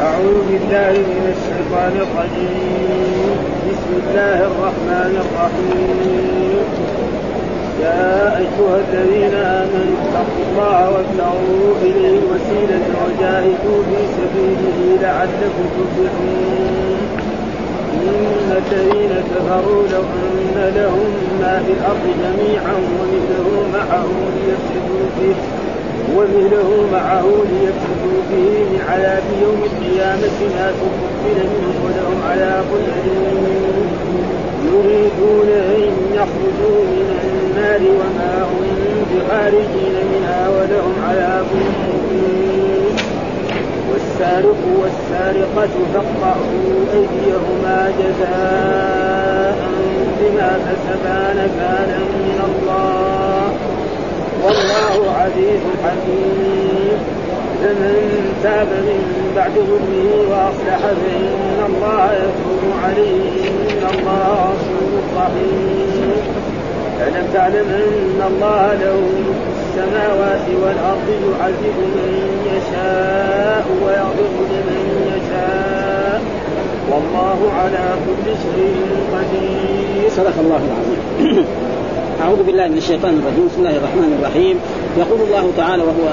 أعوذ بالله من الشيطان الرجيم. بسم الله الرحمن الرحيم. يا أيها الذين آمنوا اتقوا الله وابتغوا إليه الوسيلة وجاهدوا في سبيله لعلكم تفلحون. إن الذين كفروا لو أن لهم ما في الأرض جميعا ومثله معه ليفتدوا به ومثله معه ليفتدوا به من عذاب يوم القيامة ما تقبل منهم ولهم عذاب أليم. يريدون أن يخرجوا من النار وما هم بخارجين منها ولهم عذاب مقيم والسارق والسارقة فاقطعوا أيديهما جزاء بما كسبا نكالا من الله. والله عزيز حكيم. فمن تاب من بعد ظلمه وأصلح فإن الله يتوب عليه. إن الله غفور رحيم ألم تعلم أن الله له السماوات والأرض يعذب من يشاء ويغفر لمن يشاء. والله على كل شيء قدير. صدق الله العظيم. أعوذ بالله من الشيطان الرجيم. بسم الله الرحمن الرحيم. يقول الله تعالى وهو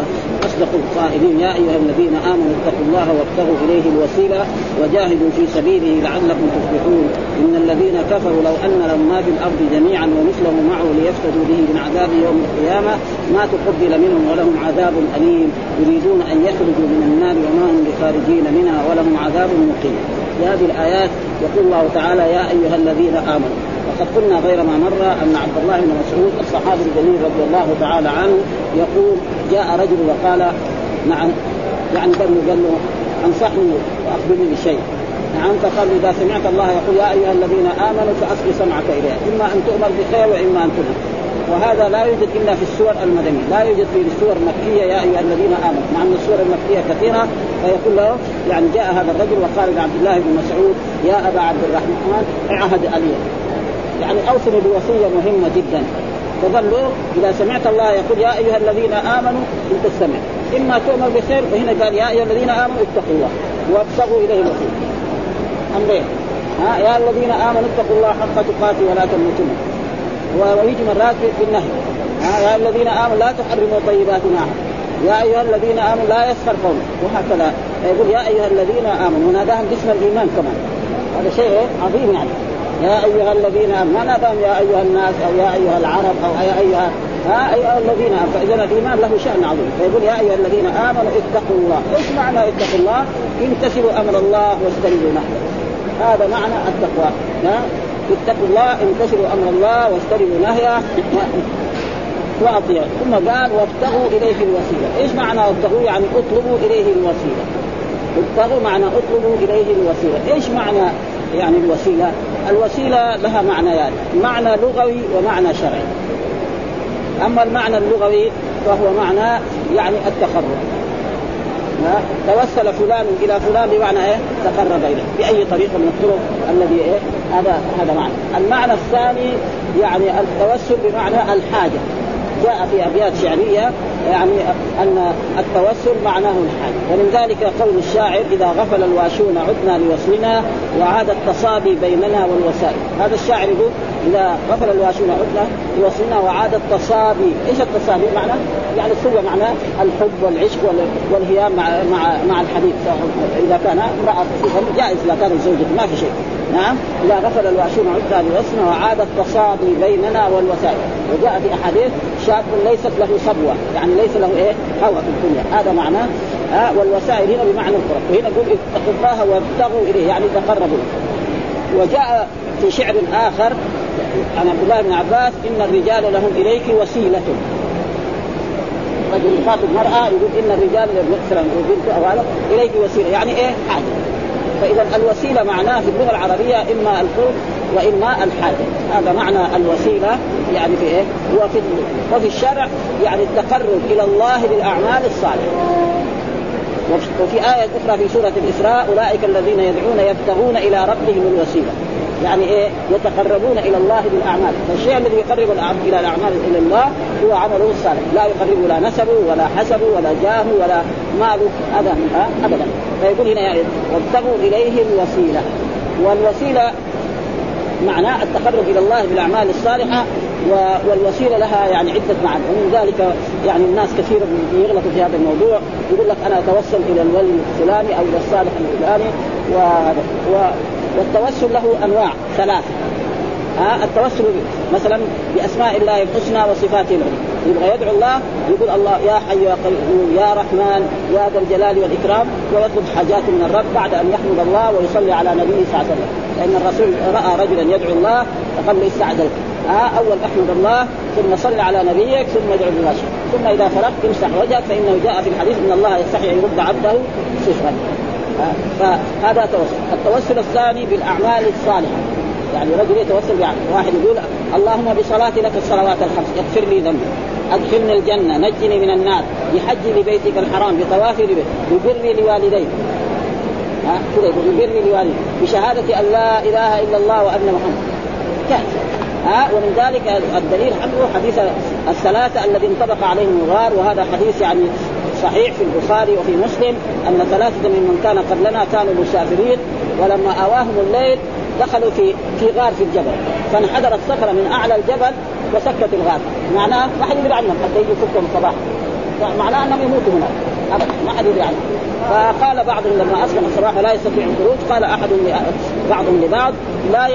أصدق القائلين يا أيها الذين آمنوا اتقوا الله وابتغوا إليه الوسيلة وجاهدوا في سبيله لعلكم تفلحون. إن الذين كفروا لو أن لهم ما في الأرض جميعا ومثله معه ليفتدوا به من عذاب يوم القيامة ما تقبل منهم ولهم عذاب أليم. يريدون أن يخرجوا من النار وما هم بخارجين منها ولهم عذاب مقيم. هذه الآيات يقول الله تعالى يا أيها الذين آمنوا وقد قلنا غير ما مر أن عبد الله بن مسعود الصحابي الجليل رضي الله تعالى عنه يقول جاء رجل وقال نعم يعني قال له قال له أنصحني وأخبرني بشيء. نعم فقال إذا سمعت الله يقول يا أيها الذين آمنوا فاصغ سمعك إليه. إما أن تؤمر بخير وإما أن تنهى وهذا لا يوجد إلا في السور المدنية، لا يوجد في السور المكية يا أيها الذين آمنوا، مع ان السور المكية كثيرة. فيقول له يعني جاء هذا الرجل وقال لعبد الله بن مسعود يا أبا عبد الرحمن عهد علي يعني أوصني بوصية مهمة جدا. له إذا سمعت الله يقول يا أيها الذين آمنوا ان تستمع. إما تؤمر بخير وهنا قال يا أيها الذين آمنوا اتقوا الله. وابتغوا إليه الوسيله أمرين. ها يا الذين آمنوا اتقوا الله حق تقاته ولا تموتن. ويجي مرات بالنهي ها يا الذين آمنوا لا تحرموا طيبات ما يا أيها الذين آمنوا لا يسخر قوم. وهكذا. يقول يا أيها الذين آمنوا. وناداهم باسم الإيمان كمان. هذا شيء عظيم يعني. يا أيها الذين آمنوا ما ناداهم يا أيها الناس أو يا أيها العرب أو يا أيها ها ايها الذين آمنوا. فإذا الإيمان له شأن عظيم. فيقول يا أيها الذين آمنوا اتقوا الله. إيش معنى اتقوا الله؟ امتثلوا أمر الله واجتنبوا نهيه. هذا معنى التقوى. ها؟ اتقوا الله امتثلوا أمر الله واجتنبوا نهيه. وأطيعوا. ثم قال وابتغوا إليه الوسيلة، إيش معنى وابتغوا؟ يعني اطلبوا إليه الوسيلة. ابتغوا معنى اطلبوا إليه الوسيلة، إيش معنى يعني الوسيلة؟ الوسيلة لها معنيان، يعني. معنى لغوي ومعنى شرعي. أما المعنى اللغوي فهو معنى يعني التقرب. توسل فلان إلى فلان بمعنى إيه؟ تقرب إليه بأي طريقه من الطرق الذي إيه؟ هذا هذا معنى. المعنى الثاني يعني التوسل بمعنى الحاجة. جاء في أبيات شعرية يعني أن التوسل معناه الحاجة ومن ذلك قول الشاعر إذا غفل الواشون عدنا لوصلنا وعاد التصابي بيننا والوسائل. هذا الشاعر يقول إذا غفل الواشون عدنا لوصلنا وعاد التصابي. إيش التصابي معناه؟ يعني السوء معناه الحب والعشق والهيام مع مع مع الحديث إذا كان امرأة جائز إذا كانت زوجته ما في شيء. نعم؟ إذا غفل الواشون عدنا لوصلنا وعاد التصابي بيننا والوسائل. وجاء في أحاديث شاب ليست له صبوة. يعني ليس له إيه؟ هوى في الدنيا. هذا معناه ها والوسائل هنا بمعنى القرب وهنا يقول اتقوا الله وابتغوا إليه يعني تقربوا. وجاء في شعر آخر عن عبد الله بن عباس إن الرجال لهم إليك وسيلة. رجل يخاطب المرأة يقول إن الرجال مثلا بنت أو هذا إليك وسيلة يعني إيه؟ حاجة. فاذا الوسيلة معناه في اللغة العربية إما القرب وإما الحاجة. هذا معنى الوسيلة يعني في إيه؟ وفي وفي الشرع يعني التقرب إلى الله بالأعمال الصالحة. وفي آية أخرى في سورة الإسراء أولئك الذين يدعون يبتغون إلى ربهم الوسيلة. يعني إيه يتقربون إلى الله بالأعمال. فالشيء الذي يقرب إلى الأعمال إلى الله هو عمله الصالح. لا يقرب لا نسبه ولا حسبه ولا جاهه ولا ماله هذا أبدا. فيقول هنا يعني وابتغوا اليه الوسيلة. والوسيلة معناه التقرب إلى الله بالأعمال الصالحة والوسيلة لها يعني عدة معاني. ومن ذلك يعني الناس كثيرا يغلطوا في هذا الموضوع. يقول لك أنا أتوسل إلى الولي الفلاني أو إلى الصالح الفلاني و... و... والتوسل له أنواع ثلاثة. ها التوسل مثلا بأسماء الله الحسنى وصفاته العلى. يبغى يدعو الله يقول الله يا حي يا قيوم يا رحمن يا ذا الجلال والإكرام. ويطلب حاجاته من الرب بعد أن يحمد الله ويصلي على نبيه صلى الله عليه وسلم. لأن الرسول رأى رجلا يدعو الله فقال له استعجلت ها أول أحمد الله ثم صل على نبيك ثم ادعو بالله ثم إذا فرغت امسح وجهك فإنه جاء في الحديث إن الله يستحي أن يرد عبده صفرا فهذا توسل. التوسل الثاني بالأعمال الصالحة. يعني رجل يتوسل يعني واحد يقول اللهم بصلاتي لك الصلوات الخمس اغفر لي ذنبي. أدخلني الجنة نجني من النار. بحجي لبيتك الحرام بطوافي لبيتك. ببري لوالدي ها؟ كذا يقول؟ ببري لوالدي بشهادة أن لا إله إلا الله وأن محمد. كافي ها؟ ومن ذلك الدليل عنه حديث الثلاثة الذي انطبق عليهم الغار وهذا حديث يعني صحيح في البخاري وفي مسلم أن ثلاثة ممن كان قبلنا كانوا مسافرين ولما آواهم الليل دخلوا في في غار في الجبل فانحدرت صخره من أعلى الجبل وسكت الغار. معناه ما حد يدري عنهم حتى يجي الصباح معناه أنهم يموتوا هناك. ابدا ما حد يدري عنهم فقال بعضهم لما أصبح الصباح لا يستطيع الخروج. قال أحد بعضهم لبعض لا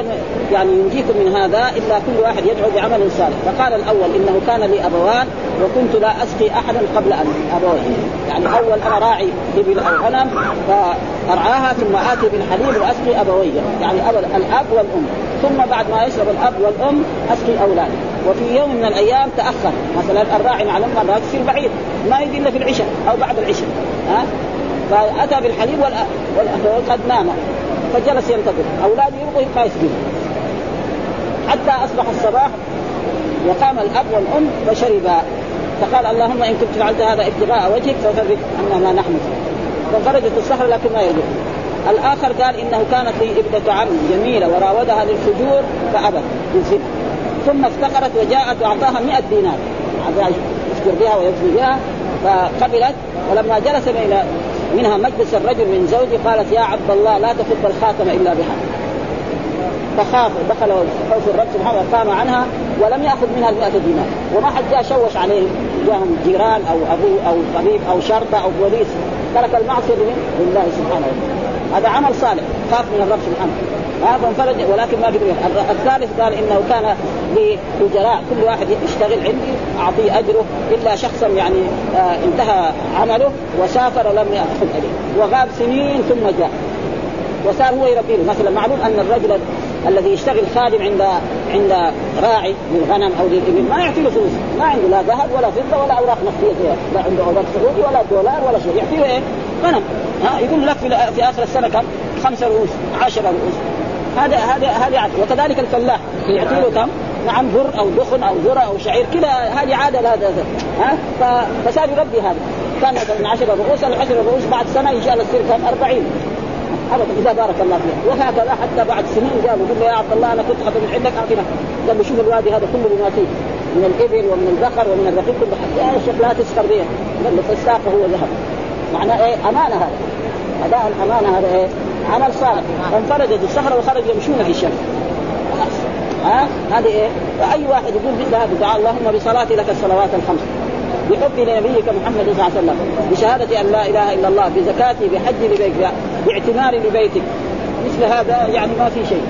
يعني ينجيكم من هذا إلا كل واحد يدعو بعمل صالح. فقال الأول إنه كان لي أبوان وكنت لا أسقي أحدا قبل ان ابويه يعني أول أنا راعي ابل أو غنم فأرعاها ثم آتي بالحليب وأسقي أبوي. يعني الأب والأم. ثم بعد ما يشرب الأب والأم أسقي أولادي. وفي يوم من الأيام تأخر. مثلا الراعي مع الام الراعي تصير بعيد. ما يجي إلا في العشاء أو بعد العشاء. ها؟ فأتى بالحليب والاخوه قد نام. فجلس ينتظر. أولاده يبغوا يبقى يسجد حتى أصبح الصباح وقام الأب والأم فشربا. فقال اللهم إن كنت فعلت هذا ابتغاء وجهك ففرج عنا ما نحن فخرجت الصخره لكن ما يرجع الآخر قال إنه كانت لي إبنة عم جميلة وراودها للفجور فابت بالزنا ثم افتقرت وجاءت وأعطاها 100 دينار. يفجر بها ويزني بها. فقبلت ولما جلس إلى منها مجلس الرجل من زوجي قالت يا عبد الله لا تفض الخاتم إلا بحق فخاف دخل خوف الرب سبحانه وقام عنها ولم يأخذ منها ال دينار. وما حد جاء شوش عليه. جاهم جيران أو ابوه أو طبيب أو شرطة أو بوليس. ترك المعصية لله سبحانه وتعالى. هذا عمل صالح خاف من الرب سبحانه. هذا انفرد ولكن ما قدر الثالث قال إنه كان لأجراء كل واحد يشتغل عندي أعطيه أجره إلا شخصا يعني آه انتهى عمله وسافر ولم يأخذ أجره. وغاب سنين ثم جاء. وصار هو يربيه. مثلا معلوم أن الرجل الذي يشتغل خادم عند عند راعي للغنم أو للإبل ما يعطي له فلوس. ما عنده لا ذهب ولا فضة ولا أوراق نقديه لا عنده أوراق سعودي ولا دولار ولا شيء. يعطي له إيه؟ غنم ها يقول لك في آخر السنة كم؟ خمسة رؤوس عشرة رؤوس. هذا هذا هذه عادة. وكذلك الفلاح. يعطي له كم؟ نعم بر أو دخن أو ذرة أو شعير. كذا هذه عادة هذا ها؟ فصار يربي هذا. كان مثلا 10 رؤوس ال 10 رؤوس بعد سنة إن شاء الله تصير كم؟ 40 ابدا إذا بارك الله فيك. وهكذا حتى بعد سنين قالوا قل له يا عبد الله أنا كنت اخذ من عندك أعطينا. قال له شوف الوادي هذا كله بما فيه. من الإبل ومن الذكر ومن الرقيق كله. يا شيخ لا تسخر به قال له فالساقه هو ذهب. معناه إيه؟ أمانة هذا. أداء الأمانة هذا إيه؟ عمل صالح. فانفرجت الصخرة وخرج يمشون في الشمس. خلاص. ها؟ هذه إيه؟ فأي واحد يقول مثل هذا دعاء اللهم بصلاتي لك الصلوات الخمس. بحبي لنبيك محمد صلى الله عليه وسلم. بشهادة أن لا إله إلا الله. بزكاتي بحجي لبيتك. باعتماري لبيتك. مثل هذا يعني ما في شيء.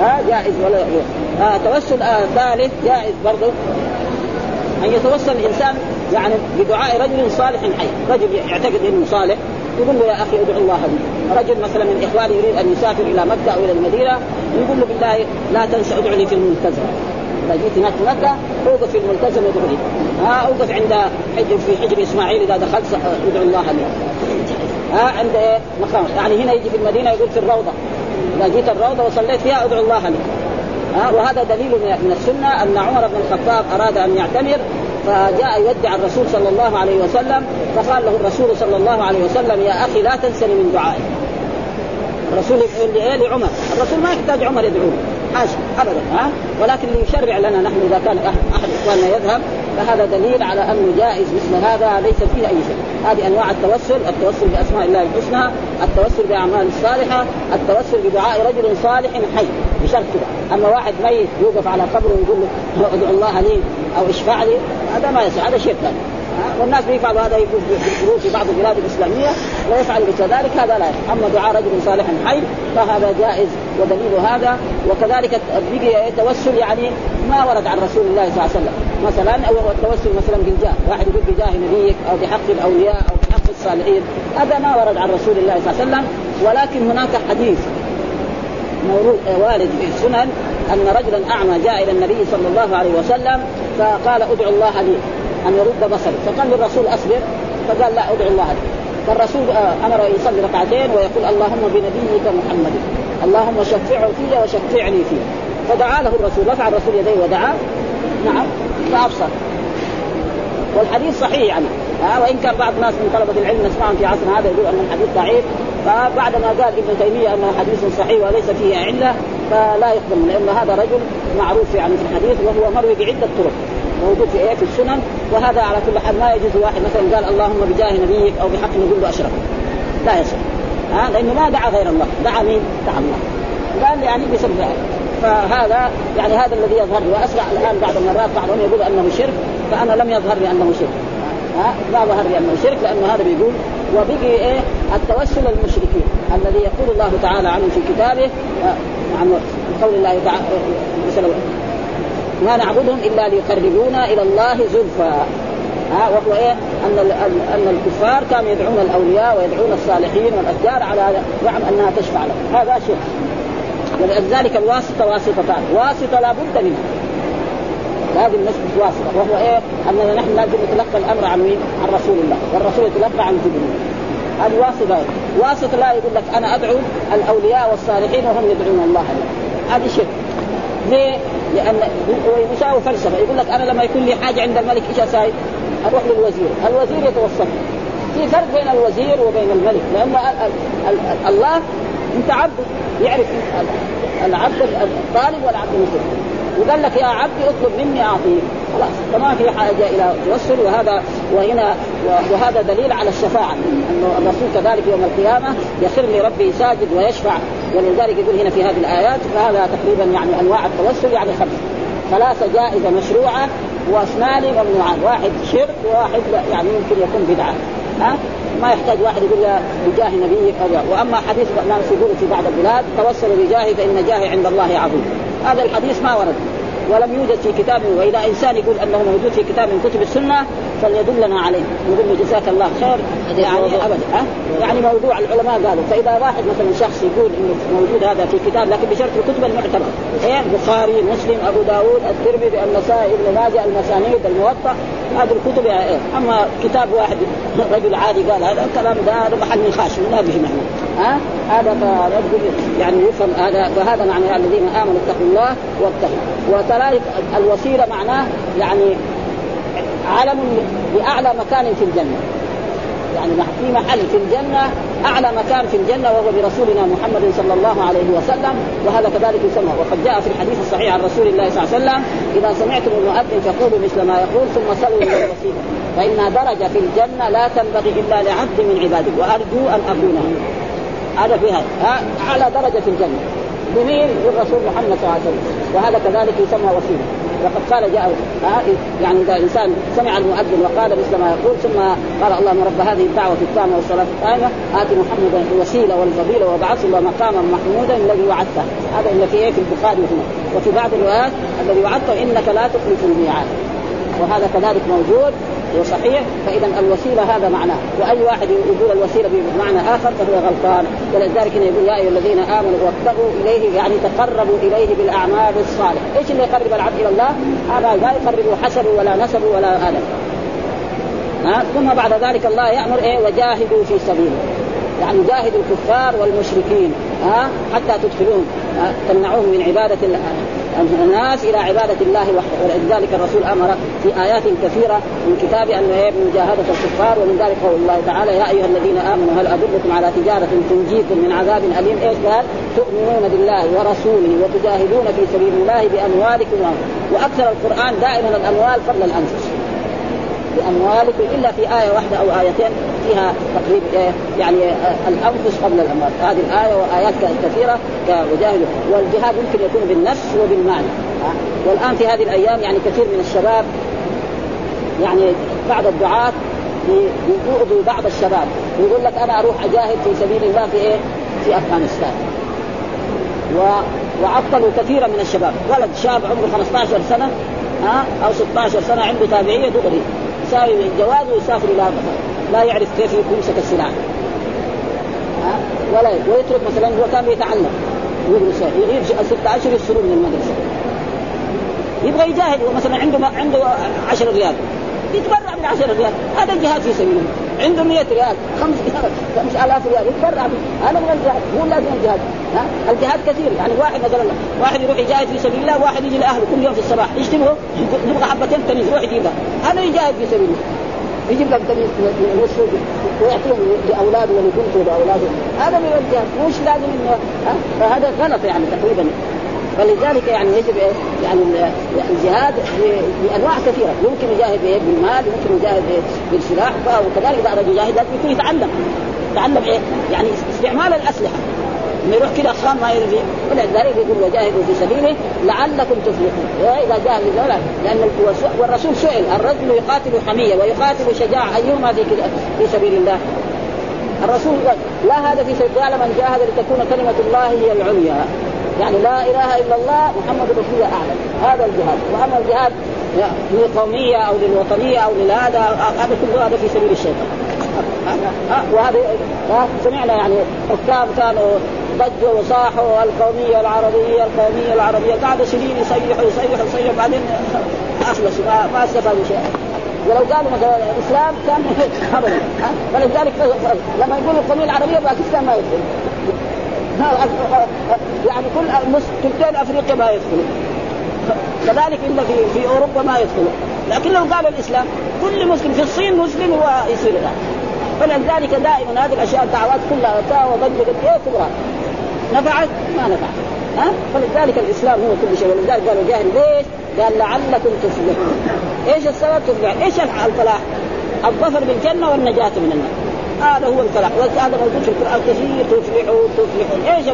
ها؟ جائز ولا آه توسل ثالث جائز برضه أن يتوسل الإنسان يعني بدعاء رجل صالح حي. رجل يعتقد أنه صالح يقول له يا أخي ادعو الله لي. رجل مثلا من إخواني يريد أن يسافر إلى مكة أو إلى المدينة يقول له بالله لا تنسى ادعو لي في الملتزم. إذا جيت هناك مكة أوقف في الملتزم وادعو لي. ها أوقف عند حجر في حجر إسماعيل إذا دخلت ادعو الله لي. ها عند إيه؟ مقام. يعني هنا يجي في المدينة يقول في الروضة. إذا جيت الروضة وصليت فيها ادعو الله لي. ها وهذا دليل من السنة أن عمر بن الخطاب أراد أن يعتمر فجاء يودع الرسول صلى الله عليه وسلم فقال له الرسول صلى الله عليه وسلم يا أخي لا تنسني من دعائي. الرسول يقول إيه لعمر؟ الرسول ما يحتاج عمر يدعوه. حاشا ابدا ها؟ ولكن ليشرع لنا نحن إذا كان أحد إخواننا يذهب فهذا دليل على أنه جائز مثل هذا ليس فيه أي شيء. هذه أنواع التوسل التوسل بأسماء الله الحسنى التوسل بأعمال الصالحة التوسل بدعاء رجل صالح حي. بشرط كذا أما واحد ميت يوقف على قبره ويقول له ادعو الله لي أو اشفع لي هذا ما يصح هذا شيء ثاني والناس بيفعلوا هذا يكون في بعض البلاد الإسلامية ويفعل كذلك هذا لا أما دعاء رجل صالح حي فهذا جائز ودليل هذا. وكذلك بقي التوسل يعني ما ورد عن رسول الله صلى الله عليه وسلم. مثلا أو التوسل مثلا بالجاه واحد يقول بجاه نبيك أو بحق الأولياء أو بحق الصالحين هذا ما ورد عن رسول الله صلى الله عليه وسلم. ولكن هناك حديث وارد في السنن أن رجلا أعمى جاء إلى النبي صلى الله عليه وسلم فقال ادعو الله لي. أن يرد بصري. فقال للرسول أصبر. فقال لا ادعو الله لي. فالرسول آه، أمر يصلي ركعتين ويقول اللهم بنبيك محمد. اللهم شفعه في وشفعني فيه فدعا له الرسول. رفع الرسول يديه ودعا. نعم. فأبصر. والحديث صحيح يعني. ها وإن كان بعض الناس من طلبة العلم نسمعهم في عصرنا هذا يقول أن الحديث ضعيف فبعد ما قال ابن تيمية أنه حديث صحيح وليس فيه علة فلا يقبل لأن هذا رجل معروف يعني في الحديث وهو مروي بعدة طرق موجود في إيه؟ في السنن وهذا على كل حال ما يجوز واحد مثلا قال اللهم بجاه نبيك أو بحق نقول له أشرف. لا يصح ها لأنه ما دعا غير الله دعا مين؟ دعا الله. قال يعني بسبب فهذا يعني هذا الذي يظهر لي واسمع الآن بعض المرات بعضهم يقول أنه شرك فأنا لم يظهر لي أنه شرك. ها ما ظهر لي انه شرك لأنه هذا بيقول وبقي إيه؟ التوسل المشركين الذي يقول الله تعالى عنه في كتابه عن قول الله تعالى مثلا ما نعبدهم إلا ليقربونا إلى الله زلفى. ها وهو إيه؟ أن ان الكفار كانوا يدعون الأولياء ويدعون الصالحين والأشجار على زعم أنها تشفع لهم. هذا شرك. ولذلك الواسطة واسطتان. واسطة لا بد منها. هذه المسجد واسطه وهو إيه؟ أننا نحن لازم نتلقى الأمر عن مين؟ عن رسول الله والرسول يتلقى عن جبريل. هذه واسطة واسطة لا يقول لك أنا أدعو الأولياء والصالحين وهم يدعون الله. هذه شرك. ليه؟ لأن يساوي فلسفة. يقول لك أنا لما يكون لي حاجة عند الملك إيش أساوي؟ أروح للوزير، الوزير يتوسط في فرق بين الوزير وبين الملك لأن الله أنت عبد يعرف العبد الطالب والعبد المسلم. وقال لك يا عبدي اطلب مني اعطيك. خلاص فما في حاجة إلى توسل وهذا وهنا وهذا دليل على الشفاعة انه الرسول كذلك يوم القيامة يخر لربه ساجد ويشفع ولذلك يقول هنا في هذه الآيات فهذا تقريبا يعني أنواع التوسل يعني خمس. ثلاثة جائزة مشروعة واثنان ممنوعان واحد شرك وواحد يعني يمكن يكون بدعة. ها؟ ما يحتاج واحد يقول بجاه نبيك وأما حديث الناس يقولوا في بعض البلاد توسلوا بجاهي فإن جاهي عند الله عظيم. هذا الحديث ما ورد ولم يوجد في كتاب واذا إنسان يقول أنه موجود في كتاب من كتب السنة فليدلنا عليه. نقول له جزاك الله خير. يعني ابدا أه؟ يعني موضوع العلماء قالوا. فإذا واحد مثلا شخص يقول إنه موجود هذا في كتاب لكن بشرط الكتب المعتبرة. إيه؟ البخاري مسلم أبو داود الترمذي النسائي ابن ماجه المسانيد الموطأ. هذه الكتب إيه؟ أما كتاب واحد رجل عادي قال هذا الكلام ده هذا محل نقاش لا به معنى ها؟ هذا يعني يفهم هذا. فهذا معنى الذين آمنوا اتقوا الله واتقوا وكذلك الوسيلة معناه يعني علم باعلى مكان في الجنة. يعني في محل في الجنة أعلى مكان في الجنة وهو برسولنا محمد صلى الله عليه وسلم وهذا كذلك يسمى. وقد جاء في الحديث الصحيح عن رسول الله صلى الله عليه وسلم إذا سمعتم المؤذن فقولوا مثل ما يقول ثم إلى الوسيله فانها درجة في الجنة لا تنبغي إلا لعبد من عبادك وأرجو أن اكونها هذا في هذا. أعلى درجة في الجنة. بمين؟ بالرسول محمد صلى الله عليه وسلم. وهذا كذلك يسمى وسيلة. وقد قال جاء يعني إذا إنسان سمع المؤذن وقال مثل ما يقول ثم قال اللهم رب هذه الدعوة التامة والصلاة القائمة آت محمدا الوسيلة والفضيلة وبعث له مقاما محمودا الذي وعدته. هذا اللي في إيه؟ في البخاري هنا وفي بعض الروايات الذي وعدته إنك لا تخلف الميعاد. وهذا كذلك موجود وصحيح فإذا الوسيلة هذا معناه وأي واحد يقول الوسيلة بمعنى آخر فهو غلطان. ولذلك يقول يا أيها الذين آمنوا وابتغوا إليه يعني تقربوا إليه بالأعمال الصالحة، إيش اللي يقرب العبد إلى الله؟ هذا لا يقرب حسب ولا نسب ولا هذا ها؟ ثم بعد ذلك الله يأمر إيه؟ وجاهدوا في سبيله. يعني جاهدوا الكفار والمشركين ها؟ حتى تدخلون تمنعوهم من عبادة الناس إلى عبادة الله وحده ولذلك الرسول أمر في آيات كثيرة من كتاب ان مجاهده الكفار ومن ذلك قول الله تعالى يا أيها الذين آمنوا هل أدلكم على تجارة تنجيكم من عذاب أليم؟ إيش قال؟ تؤمنون بالله ورسوله وتجاهدون في سبيل الله بأموالكم وأكثر القرآن دائما الأموال قبل الأنفس. باموالكم إلا في آية واحدة أو آيتين فيها تقريب إيه يعني الأنفس قبل الأموال. هذه الآية وايات كثيره كوجاهد والجهاد يمكن يكون بالنفس وبالمال والآن في هذه الأيام يعني كثير من الشباب يعني بعض الدعاة يؤذوا بعض الشباب. يقول لك أنا أروح أجاهد في سبيل الله في إيه؟ في أفغانستان. و... وعطلوا كثيرا من الشباب. ولد شاب عمره 15 سنة ها أو 16 سنة عنده تابعية دغري يساوي جواز ويسافر إلى لا يعرف كيف يمسك السلاح. ولا ويترك مثلا هو كان يتعلم يدرس يغيب ستة اشهر يفصلوا من المدرسة. يبغى يجاهد مثلا عنده عنده 10 ريال. يتبرع ب 10 ريال. هذا جهاد في سبيل الله. عنده 100 ريال 5000 ريال يتبرع هذا من الجهاد مو لازم الجهاد ها؟ الجهاد كثير يعني واحد مثلا واحد يروح يجاهد في سبيل الله واحد يجي لأهله كل يوم في الصباح يشتمه يبغى حبتين تميز يروح يجيبها. هذا يجاهد في سبيل الله. يجيب لك تميز السوق ويعطيهم لأولاده ولبنته لأولاده. هذا من الجهاد مش لازم إنه فهذا غلط يعني تقريبا. فلذلك يعني يجب يعني الجهاد بأنواع كثيرة. يمكن يجاهد بالمال يمكن يجاهد بالسلاح وكذلك بعد يجاهد لازم يكون يتعلم. يتعلم إيه؟ يعني استعمال الأسلحة. إنه يروح كذا خام ما يرضي. ولذلك يقول وجاهدوا في سبيله لعلكم تفلحون. واذا جاهد لأن والرسول سئل الرجل يقاتل حمية ويقاتل شجاعة أيهما في في سبيل الله. الرسول قال لا هذا في سبيل قال من جاهد لتكون كلمة الله هي العليا. يعني لا إله إلا الله محمد رسول الله أعلم. هذا الجهاد. وأما الجهاد للقومية أو للوطنية أو لهذا هذا كله هذا في سبيل الشيطان. وهذا سمعنا يعني حكام كانوا ضجوا وصاحوا القومية العربية القومية العربية. قعدوا سنين يصيحوا يصيحوا يصيحوا بعدين أخلصوا ما, ما استفادوا شيء. ولو قالوا مثلا الاسلام كان ابدا. فلذلك لما يقولوا القومية العربية باكستان ما يدخل يعني كل ثلثين أفريقيا ما يدخلوا. كذلك الا في في أوروبا ما يدخلوا. لكن لو قالوا الإسلام كل مسلم في الصين مسلم هو يصير ذلك فلذلك دائما هذه الأشياء الدعوات كلها وضجت إيه كلها نفعت؟ ما نفعت. ها؟ فلذلك الإسلام هو كل شيء. ولذلك قالوا جاهل ليش؟ قال لعلكم تفلحون. إيش السبب؟ تفلح؟ إيش الفلاح؟ الظفر بالجنة والنجاة من النار. هذا هو الفلاح وهذا موجود في القرآن كثير تفلحوا تفلحوا. إيش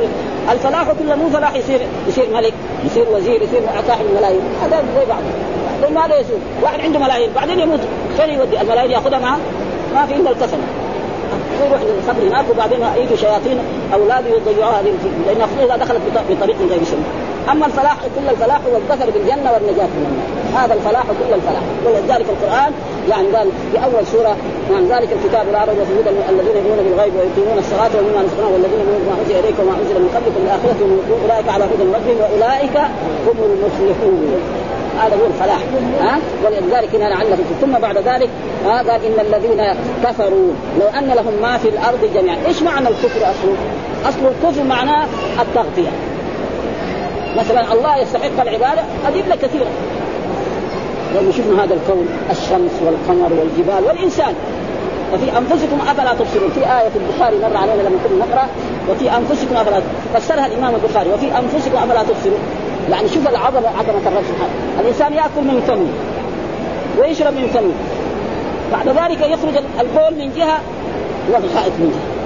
الفلاح كله مو فلاح يصير يصير ملك يصير وزير يصير صاحب الملايين. هذا زي بعض. ماذا يصير؟ واحد عنده ملايين بعدين يموت. فين يودي؟ الملايين ياخذها معه؟ ما في إلا الكفن يروح للقبر هناك وبعدين يجوا شياطين اولاده يضيعوها هذه لأن اذا دخلت بطريق غير سنه أما الفلاح كل الفلاح هو الظفر بالجنة والنجاة من النار. هذا الفلاح كل الفلاح. ولذلك القرآن يعني قال في أول سورة عن ذلك الكتاب لا ريب فيه الذين يؤمنون بالغيب ويقيمون الصلاة ومما رزقناهم والذين يؤمنون بما انزل إليك وما أنزل من قبلك والاخره أولئك على هدى ربهم وأولئك هم المفلحون. هذا هو الفلاح. ها؟ ولذلك هنا لعلكم ثم بعد ذلك قال إن الذين كفروا لو أن لهم ما في الأرض جميعا. إيش معنى الكفر أصله؟ أصل الكفر معناه التغطية. مثلا الله يستحق العبادة ادله كثيره لو شفنا هذا الكون الشمس والقمر والجبال والإنسان. وفي أنفسكم أفلا تبصرون. في آية في البخاري مر علينا لما كنا نقرأ وفي أنفسكم أفلا فسرها الإمام البخاري. وفي أنفسكم أفلا تبصرون. يعني شوف العظمة عظمه الرب سبحانه. الإنسان يأكل من فمه ويشرب من فمه. بعد ذلك يخرج البول من جهة والغائط من جهه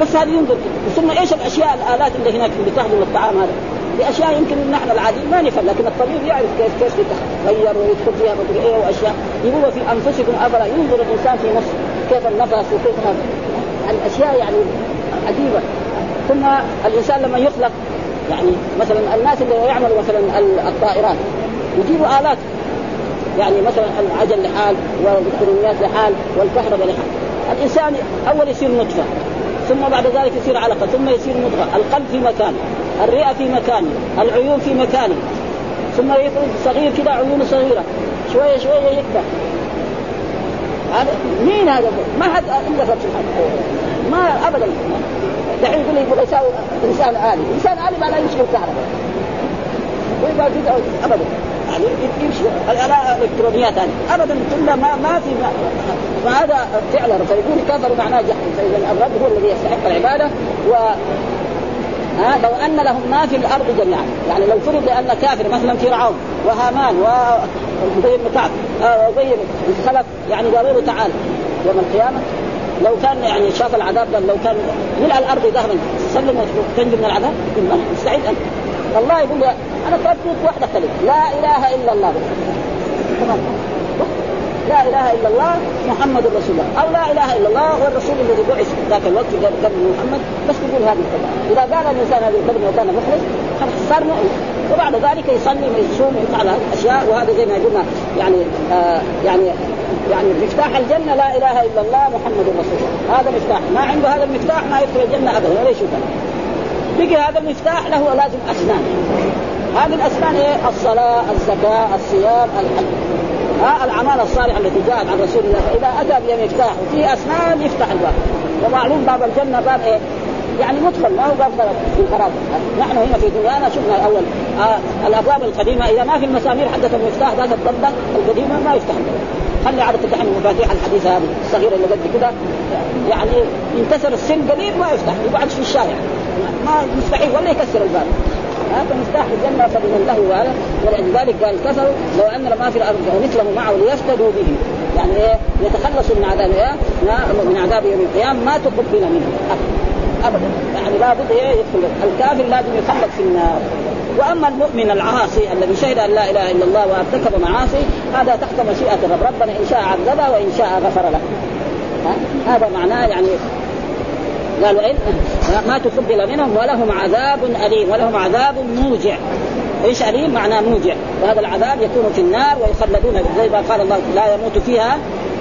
بس هذه ينظر ثم إيش الأشياء الآلات اللي هناك اللي تخدم الطعام هذا؟ بأشياء يمكن نحن العاديين ما نفهم لكن الطبيب يعرف كيف كيف تتغير ويدخل فيها مدري إيه وأشياء. يقول في أنفسكم أفلا ينظر الإنسان في نفسه كيف النفس وكيف هذا الأشياء يعني عجيبة. ثم الإنسان لما يخلق يعني مثلا الناس اللي يعملوا مثلا الطائرات يجيبوا آلات. يعني مثلا العجل لحال والالكترونيات لحال والكهرباء لحال. الإنسان أول يصير نطفة. ثم بعد ذلك يصير علقة ثم يصير مضغة. القلب في مكانه الرئة في مكانه العيون في مكانه ثم يخرج صغير كذا عيونه صغيرة. شوية شوية يكبر. هذا مين هذا؟ ما حد الا سبحانه ما ابدا. دحين يقول يبغى يساوي انسان آلي، إنسان آلي ما لا يشغل كهرباء. يبغى ابدا. يعني يمشي. الالات الالكترونيات هذه ابدا. كلها ما ما في ما فهذا فعلا. فيقول كفروا معناه جحد فإذا الرب هو الذي يستحق العبادة و ها لو أن لهم ما في الأرض جميعا. يعني لو فرض أن كافر مثلا فرعون وهامان وزي بن كعب وزي الخلف يعني قالوا له تعال يوم القيامة. لو كان يعني شاف العذاب ده لو كان ملء الأرض ذهبا سلم تنجو من العذاب. مستعد أنت. الله يقول أنا واحدة كلمه لا إله إلا الله. تمام. لا إله إلا الله محمد رسول الله. أو لا إله إلا الله والرسول الذي بعث ذاك الوقت كلمه محمد. بس تقول هذه الكلمة. إذا قال الإنسان هذه الكلمة وكان مخلص خلاص صار مؤمن. وبعد ذلك يصلي ويصوم ويفعل هذه الأشياء وهذا زي ما قلنا يعني آه يعني يعني مفتاح الجنة لا إله إلا الله محمد رسول الله. هذا مفتاح. ما عنده هذا المفتاح ما يدخل الجنة ابدا ولا يشوفها بقي هذا المفتاح له لازم أسنان. هذه الأسنان إيه؟ الصلاة، الزكاة، الصيام، الحج. ها الأعمال الصالحة التي جاءت عن رسول الله فإذا أتى بمفتاح وفيه أسنان يفتح الباب. ومعلوم باب الجنة باب إيه؟ يعني مدخل ما هو باب في الفراغ نحن هنا في دنيانا شفنا الأول آه الابواب القديمة إذا ما في المسامير حقت المفتاح ذاك الضبة القديمة ما يفتح. خلي عادة تفتح المفاتيح الحديثه هذه الصغيره اللي قد كده. يعني ينكسر السن قليل ما يفتح يقعد في الشارع. ما مستحيل ولا يكسر الباب. هذا مفتاح الجنة فلمن له وهذا ولذلك قال كفروا لو أن ما في الأرض ومثله معه ليفتدوا به. يعني إيه؟ يتخلصوا من عذاب إيه؟ من عذاب يوم القيامة ما تقبل منه. ابدا. يعني لابد إيه؟ يدخل الكافر لازم يخلد في النار. وأما المؤمن العاصي الذي شهد أن لا إله إلا الله وأرتكب معاصي هذا تحت مشيئة الرب. ربنا إن شاء عذبه وإن شاء غفر له. هذا معناه يعني قالوا إيه؟ ما تقبل منهم ولهم عذاب أليم ولهم عذاب موجع. إيش أليم؟ معناه موجع. وهذا العذاب يكون في النار ويخلدون زي ما قال الله لا يموت فيها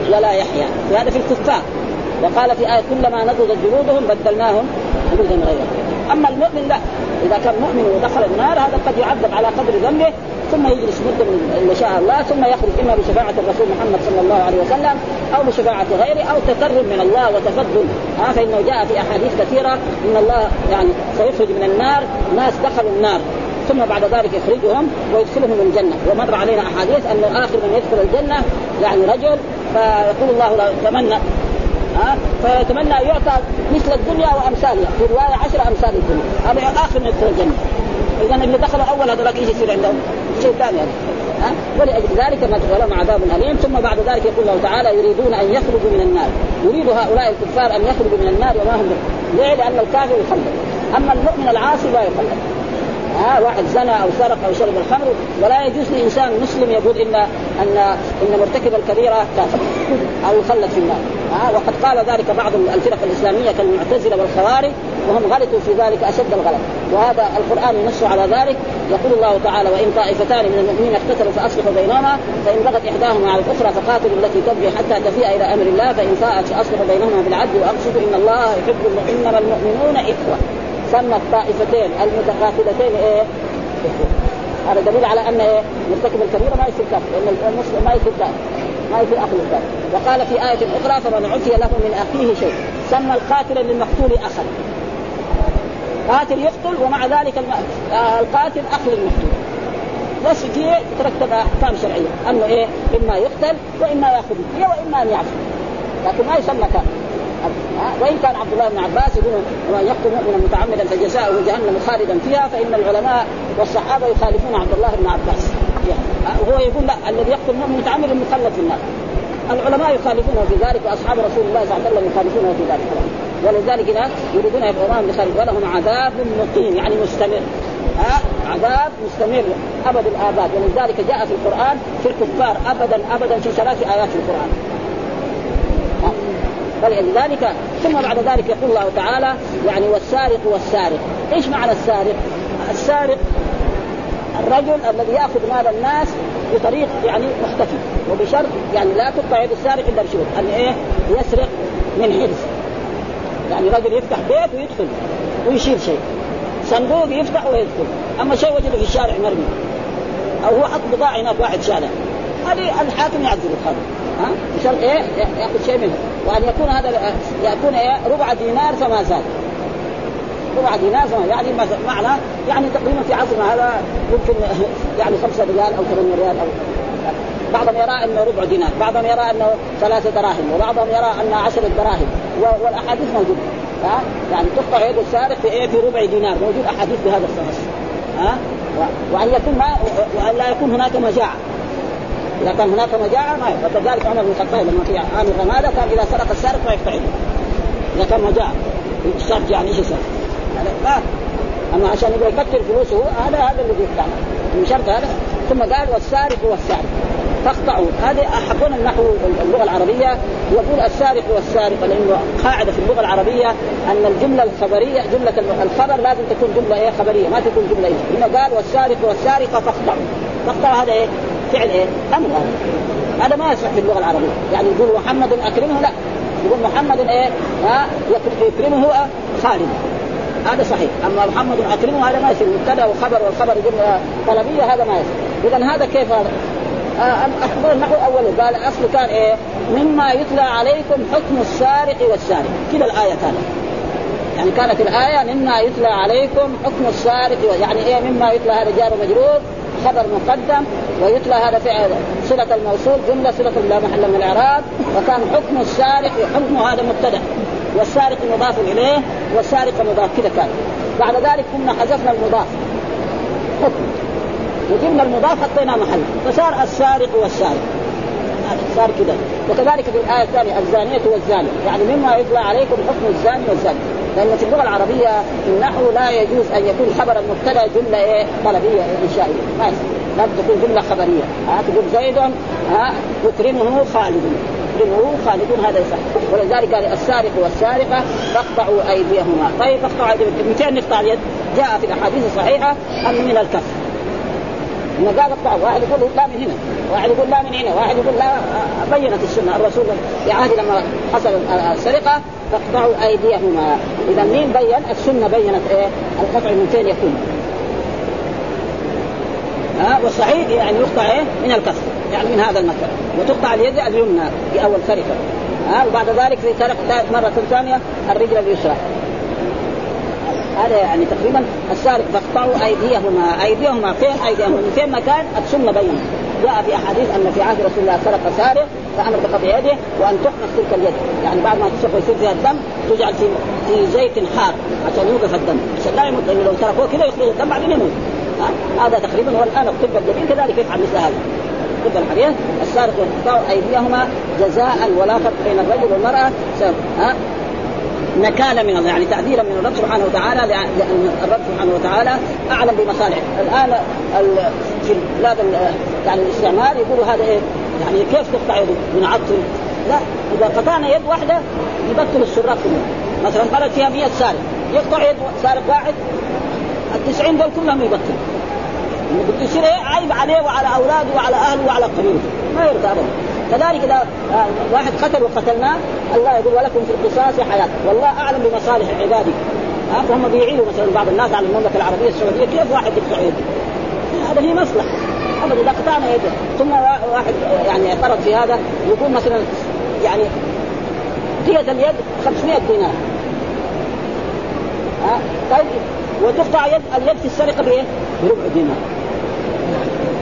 ولا يحيا. وهذا في الكفار. وقال في آية كلما نضجت جلودهم بدلناهم جلودا غيرها أما المؤمن لا. إذا كان مؤمن ودخل النار هذا قد يعذب على قدر ذنبه ثم يجلس من اللي شاء الله ثم يخرج إما بشفاعة الرسول محمد صلى الله عليه وسلم أو بشفاعة غيره أو تقرب من الله وتفضل. آه فإنه جاء في أحاديث كثيرة إن الله يعني سيخرج من النار ناس دخلوا النار. ثم بعد ذلك يخرجهم ويدخلهم الجنة. ومر علينا أحاديث أنه آخر من يدخل الجنة يعني رجل فيقول الله له تمنى. ها فيتمنى أن يعطى مثل الدنيا وأمثالها. في رواية عشر أمثال الدنيا. هذا آخر من يدخل الجنة. اذا اللي دخلوا اول هذول إيش يصير عندهم؟ شيء ثاني ها؟ ولأجل ذلك ولهم عذاب أليم. ثم بعد ذلك يقول الله تعالى يريدون أن يخرجوا من النار. يريد هؤلاء الكفار أن يخرجوا من النار وما هم ليه؟ لأن الكافر يخلد. أما المؤمن العاصي لا يخلد. ها واحد زنى أو سرق أو شرب الخمر ولا يجوز لإنسان مسلم يقول ان ان إن مرتكب الكبيرة كافر أو يخلد في النار. ها وقد قال ذلك بعض الفرق الإسلامية كالمعتزلة والخوارج وهم غلطوا في ذلك أشد الغلط. وهذا القرآن ينص على ذلك. يقول الله تعالى وإن طائفتان من المؤمنين اقتتلوا فأصلحوا بينهما فإن بغت إحداهما على الأخرى فقاتلوا التي تبغي حتى تفيء إلى أمر الله فإن فاءت فأصلحوا بينهما بالعدل وأقسطوا إن الله يحب انما المؤمنون إخوة. سمى الطائفتين المتقاتلتين إيه؟ هذا دليل على أن إيه؟ مرتكب الكبيره ما يصير كافر لأن المسلم ما يصير كافر ما يصير اخو الكافر. وقال في آية أخرى فمن عفي له من أخيه شيء. سمى القاتل للمقتول أخا. قاتل يقتل ومع ذلك القاتل أخ للمقتول. بس في ترتب أحكام شرعية. أنه إيه؟ إما يقتل وإما يأخذ الدية وإما أن يعفو. لكن ما يسمى كافر. وإن كان عبد الله بن عباس يقول ومن يقتل مؤمنا متعمدا فجزاؤه جهنم خالدا فيها فإن العلماء والصحابة يخالفون عبد الله بن عباس. وهو يقول لا الذي يقتل مؤمن متعمدا مخلد في النار. العلماء يخالفونه في ذلك وأصحاب رسول الله صلى الله عليه وسلم يخالفونه في ذلك. ولذلك هنا يريدون يبقون بخالد ولهم عذاب مقيم يعني مستمر. ها؟ عذاب مستمر أبد الآباد. ولذلك جاء في القرآن في الكفار ابدا ابدا في ثلاث آيات في القرآن. فلذلك ثم بعد ذلك يقول الله تعالى يعني والسارق والسارق. إيش معنى السارق؟ السارق الرجل الذي يأخذ مال الناس بطريق يعني مختفي وبشرط يعني لا تقطع يد السارق إلا بشروط. أن إيه؟ يسرق من حرز يعني رجل يفتح بيت ويدخل ويشيل شيء. صندوق يفتح ويدخل. أما شيء وجده في الشارع مرمي. أو هو حط بضاعه هناك واحد شالها هذه الحاكم يعذب هذا ها؟ بشرط إيه؟ يأخذ شيء منه. وأن يكون هذا يكون إيه؟ ربع دينار فما زاد. ربع دينار يعني معنى يعني تقريبا في عصرنا هذا يمكن يعني خمسة ريال أو ثمانية ريال أو بعضهم يرى أنه ربع دينار، بعضهم يرى أنه ثلاثة دراهم، وبعضهم يرى انه عشرة دراهم، والأحاديث موجودة. ها؟ يعني تقطع يد السارق في إيه؟ في ربع دينار، موجود أحاديث بهذا الصنص. ها؟ وأن يكون ما وأن لا يكون هناك مجاعة. إذا كان هناك مجاعة ما وكذلك عمر بن الخطاب لما في عام الرمادة كان إذا سرق السارق ما يفتح إذا كان مجاعة الشرط يعني إيش يسوي؟ هذا أما عشان يبغى يكثر فلوسه هذا هذا الذي يفتح من شرط هذا. ثم قال والسارق والسارق. تقطعوا هذه حقون النحو اللغة العربية. يقول السارق والسارقه لأنه قاعدة في اللغة العربية أن الجملة الخبرية جملة الخبر لازم تكون جملة إيه؟ خبرية ما تكون جملة إيه؟ هنا قال والسارق والسارقة فاقطعوا. تقطعوا هذا إيه؟ فعل إيه؟ أمر. هذا هذا ما يصح في اللغة العربية. يعني يقول محمد أكرمه؟ لا. يقول محمد إيه؟ ها؟ يكرمه خالد. هذا صحيح. أما محمد أكرمه هذا ما يصير. مبتدا وخبر والخبر جمله طلبية هذا ما يصير. اذا هذا كيف هذا؟ اخبر النحو اوله قال الاصل كان إيه؟ مما يتلى عليكم حكم السارق والسارق. كذا الآية كانت. يعني كانت الآية مما يتلى عليكم حكم السارق يعني إيه؟ مما يتلى هذا جار مجرور. خبر مقدم ويتلى هذا فعل صلة الموصول جملة صلة لا محل من الإعراب وكان حكم السارق حكم هذا مبتدأ والسارق مضاف إليه والسارق مضاف كذا كان. بعد ذلك كنا حذفنا المضاف حكم. وجبنا المضاف حطينا محل. فصار السارق والسارق. صار كذا. وكذلك في الآية الثانية الزانية والزاني. يعني مما يطلع عليكم حكم الزاني والزاني. لأن في اللغة العربية في النحو لا يجوز أن يكون خبر المبتدأ جملة إيه؟ طلبية إنشائية. ما لازم تكون جملة خبرية. ها تقول زيد ها يكرمه خالد. يكرمه خالد. هذا يصح. ولذلك قال السارق والسارقة فاقطعوا أيديهما. طيب فاقطعوا أيديهما. متى نقطع اليد؟ جاء في الأحاديث الصحيحة أن من الكف. إنه قال اقطعوا واحد يقول لا من هنا واحد يقول لا من هنا واحد يقول لا. بينت السنة. الرسول في عهد لما حصل السرقة فاقطعوا أيديهما. إذا مين بين؟ السنة بينت إيه؟ القطع من فين يكون؟ ها؟ والصحيح يعني يقطع إيه؟ من الكف يعني من هذا المكان. وتقطع اليد اليمنى في أول سرقة. ها؟ وبعد ذلك في سرقة مرة ثانية الرجل اليسرى. هذا يعني تقريبا السارق فاقطعوا أيديهما أيديهما فين؟ أيديهما من فين مكان؟ السنة بينت جاء في أحاديث أن في عهد رسول الله سرق سارق فأمر بقطع يده وأن تحنق تلك اليد. يعني بعد ما تسرق ويصير فيها الدم تجعل في في زيت حار عشان يوقف الدم. عشان لا يموت لأنه لو تركوه كذا يخرج الدم بعدين يموت. هذا تقريبا والان الطب الجميل كذلك يفعل مثل هذا. الطب الحديث السارق يقطع أيديهما جزاء ولا فرق بين الرجل والمرأة. ها؟ نكالا من الله يعني تعديلا من الرب سبحانه وتعالى لأن الرب سبحانه وتعالى أعلم بمصالحه. الآن في بلاد يعني الاستعمار يقولوا هذا إيه؟ يعني كيف تقطع يده بنعطل لا إذا قطعنا يد واحدة يبطل السراق. كلهم مثلا بلد فيها 100 سارق يقطع يد سارق واحد ال 90 دول كلهم يبطل يصير إيه؟ عيب عليه وعلى أولاده وعلى أهله وعلى قبيلته ما يرضى ابدا. كذلك إذا واحد قتل وقتلناه الله يقول ولكم في القصاص حياة. والله أعلم بمصالح عباده ها فهم بيعينوا مثلا بعض الناس على المملكة العربية السعودية كيف واحد يقطع يده؟ هذا هي مصلحة. ابدا إذا قطعنا يده. ثم واحد يعني اعترض في هذا يقول مثلا يعني دية اليد 500 دينار. ها طيب وتقطع يد اليد في السرقة بإيه؟ بربع دينار.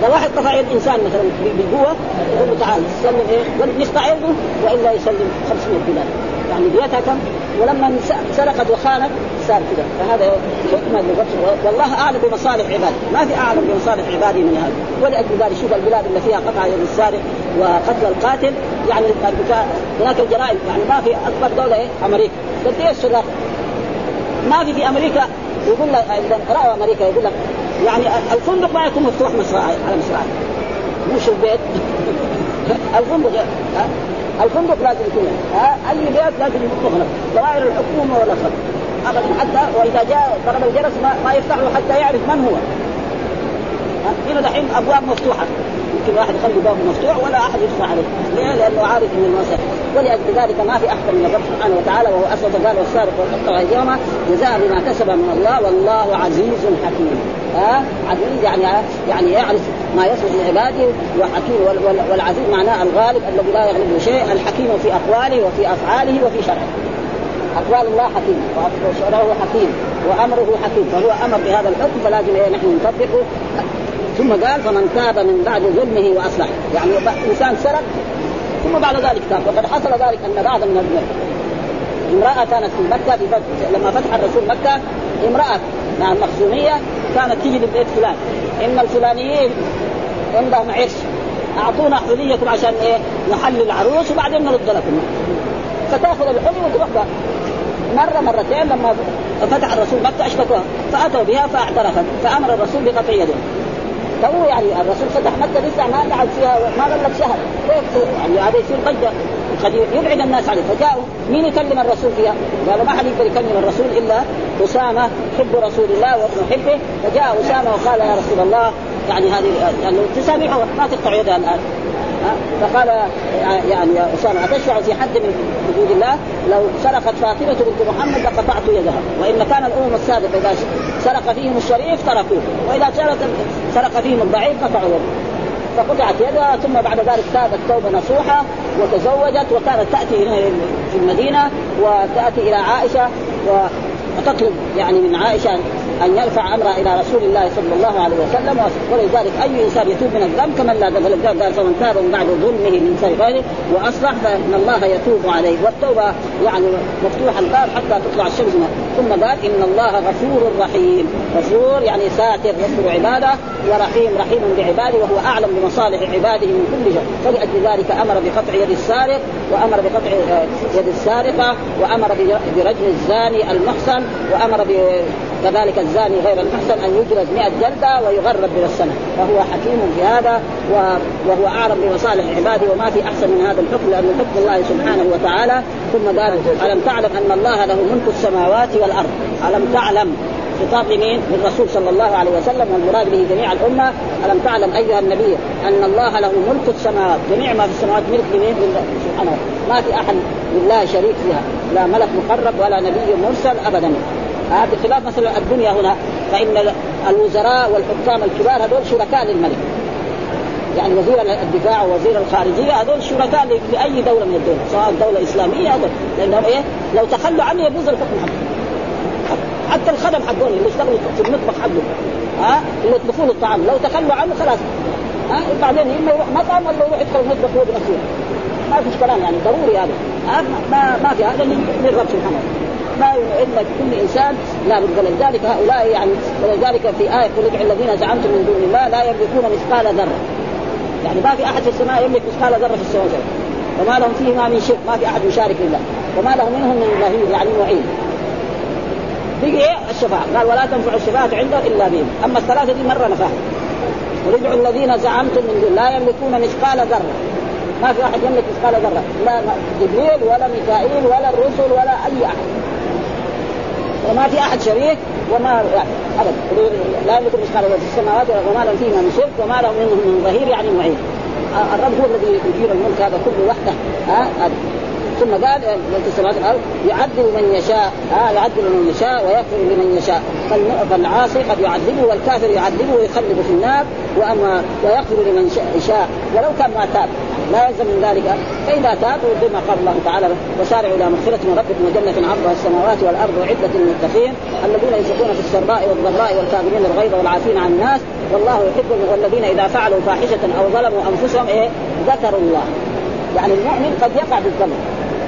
لو واحد قطع يد إنسان مثلا بالقوة يقول له تعال سلم إيه؟ نقطع يده وإلا يسلم 500 دينار. يعني ديتها كم؟ ولما سرقت وخانت صار كذا. فهذا حكمة والله أعلم بمصالح عباده ما في أعلم بمصالح عباده من هذا. ولأجل ذلك شوف البلاد اللي فيها قطع يد السارق وقتل القاتل. يعني هناك الجرائم. يعني ما في أكبر دولة إيه؟ أمريكا. قد السرقه؟ ما في في أمريكا. يقول لك رأوا أمريكا يقول لك يعني الفندق ما يكون مفتوح مصراعي على مصراعي مش البيت. الفندق الفندق لازم يكون أي بيت لازم يكون مغلق دوائر الحكومة ولا خط أبدا حتى وإذا جاء ضرب الجرس ما, ما يفتح له حتى يعرف من هو. هنا دحين أبواب مفتوحة. يمكن واحد يخلي باب مفتوح ولا أحد يدخل عليه، ليه؟ لأنه عارف ان المسجد، ولأجل ذلك ما في احسن من الرب سبحانه وتعالى وهو أسود قال والسارق والقطع ايديهما جزاء بما كسب من الله والله عزيز حكيم. ها؟ عزيز يعني يعني يعرف ما يصلح لعباده وحكيم والعزيز معناه الغالب الذي لا يغلبه شيء، الحكيم في أقواله وفي أفعاله وفي شرعه. أقوال الله حكيم وشرعه حكيم وأمره حكيم فهو أمر بهذا الحكم فلازم إيه نحن نطبقه. ثم قال فمن تاب من بعد ظلمه وأصلح. يعني إنسان سرق ثم بعد ذلك تاب. وقد حصل ذلك أن بعض من امرأة كانت في مكة في لما فتح الرسول مكة امرأة نعم مخزومية كانت تجي لبيت فلان. إن الفلانيين عندهم عرس أعطونا حليكم عشان إيه؟ نحل العروس وبعدين نرد لكم. فتأخذ الحلي وتروح مرة مرتين لما فتح الرسول مكة اشتكوها. فأتوا بها فاعترفت. فأمر الرسول بقطع يده. تو يعني الرسول فتح مكة لسه ما قعد فيها ما غلق شهر. كيف يعني هذا يصير ضجه قد يبعد الناس عليه فجاءوا مين يكلم الرسول فيها؟ قالوا ما حد يقدر يكلم الرسول إلا أسامة حب رسول الله وابن حبه فجاء أسامة وقال يا رسول الله يعني هذه يعني تسامحه ما تقطع يدها الآن. فقال يعني يا أسامة أتشفع في حد من حدود الله؟ لو سرقت فاطمة بنت محمد لقطعت يدها. وإن كان الأمم السابقة إذا سرق فيهم الشريف تركوه. وإذا سرق فيهم الضعيف قطعوا يده. فقطعت يدها ثم بعد ذلك تابت توبة نصوحة وتزوجت وكانت تأتي هنا في المدينة وتأتي إلى عائشة وتطلب يعني من عائشة أن يرفع أمره إلى رسول الله صلى الله عليه وسلم ولذلك أي إنسان يتوب من الذنب كمن لا ذنب قال فمن تاب من بعد ظلمه من سيء غيره وأصلح فإن الله يتوب عليه. والتوبة يعني مفتوح الباب حتى تطلع الشمس. ثم قال إن الله غفور رحيم. غفور يعني ساتر يستر عباده ورحيم رحيم بعباده وهو أعلم بمصالح عباده من كل شيء. فلأجل ذلك أمر بقطع يد السارق وأمر بقطع يد السارقة وأمر برجم الزاني المحصن وأمر كذلك الزاني غير المحسن أن يجلد 100 جلدة ويغرب من السنة فهو حكيم في هذا وهو اعلم بمصالح عباده وما في أحسن من هذا الحكم لأنه حكم الله سبحانه وتعالى. ثم قال ألم تعلم أن الله له ملك السماوات والأرض؟ ألم تعلم؟ خطاب لمين؟ للرسول صلى الله عليه وسلم والمراد به جميع الأمة، ألم تعلم أيها النبي أن الله له ملك السماوات، جميع ما في السماوات ملك لمين؟ سبحانه. ما في أحد لله شريك فيها، لا ملك مقرب ولا نبي مرسل ابدا، هذا بخلاف مثلا الدنيا هنا فإن الوزراء والحكام الكبار هذول شركاء للملك. يعني وزير الدفاع ووزير الخارجية هذول شركاء لأي دولة من الدول سواء دولة إسلامية هذول لأنهم إيه؟ لو تخلوا عنه يجوز الحكم حقهم. حتى الخدم حقهم اللي يشتغلوا في المطبخ حقهم. ها؟ اللي يطبخوا له الطعام. لو تخلوا عنه خلاص. ها؟ بعدين إما يروح مطعم ولا يروح يدخل المطبخ هو بنفسه ما فيش كلام يعني ضروري هذا. ما ما في هذا. للرب سبحانه. ما إلا كل إنسان لا بد ولذلك هؤلاء يعني ولذلك في آية قل ادعوا الذين زعمتم من دون الله لا يملكون مثقال ذرة. يعني ما في أحد في السماء يملك مثقال ذرة في السماء. وما لهم فيهما من شرك ما في أحد يشارك لله وما له منهم من ظهير يعني معين بقي إيه؟ الشفاعة. قال ولا تنفع الشفاعة عنده إلا بهم. أما الثلاثة دي مرة نفاها قل الذين زعمتم من دون لا يملكون مثقال ذرة. ما في احد يملك مثقال ذرة. لا. جبريل ولا ميكائيل ولا الرسل ولا أي أحد. وما في أحد شريك وما يعني ابدا لا يملك مثقال في السماوات وما لهم فيهما من شرك وما لهم منهم من ظهير يعني معين. الرب هو الذي يدير الملك هذا كله وحده. ها؟ ثم قال ملك السماوات والارض يعذب من يشاء ها يعذب من يشاء ويغفر لمن يشاء. فالعاصي قد يعذبه والكافر يعذبه ويخلد في النار وأما ويغفر لمن يشاء. ولو كان ما تاب لا يلزم من ذلك. فإذا تابوا بما قال الله تعالى وسارعوا إلى مغفرة من ربكم وجنة عرضها السماوات والأرض وعدة للمتقين. الذين ينفقون في السراء والضراء والكاظمين الغيظ والعافين عن الناس. والله يحب والذين إذا فعلوا فاحشة أو ظلموا أنفسهم إيه؟ ذكروا الله. يعني المؤمن قد يقع بالذنب.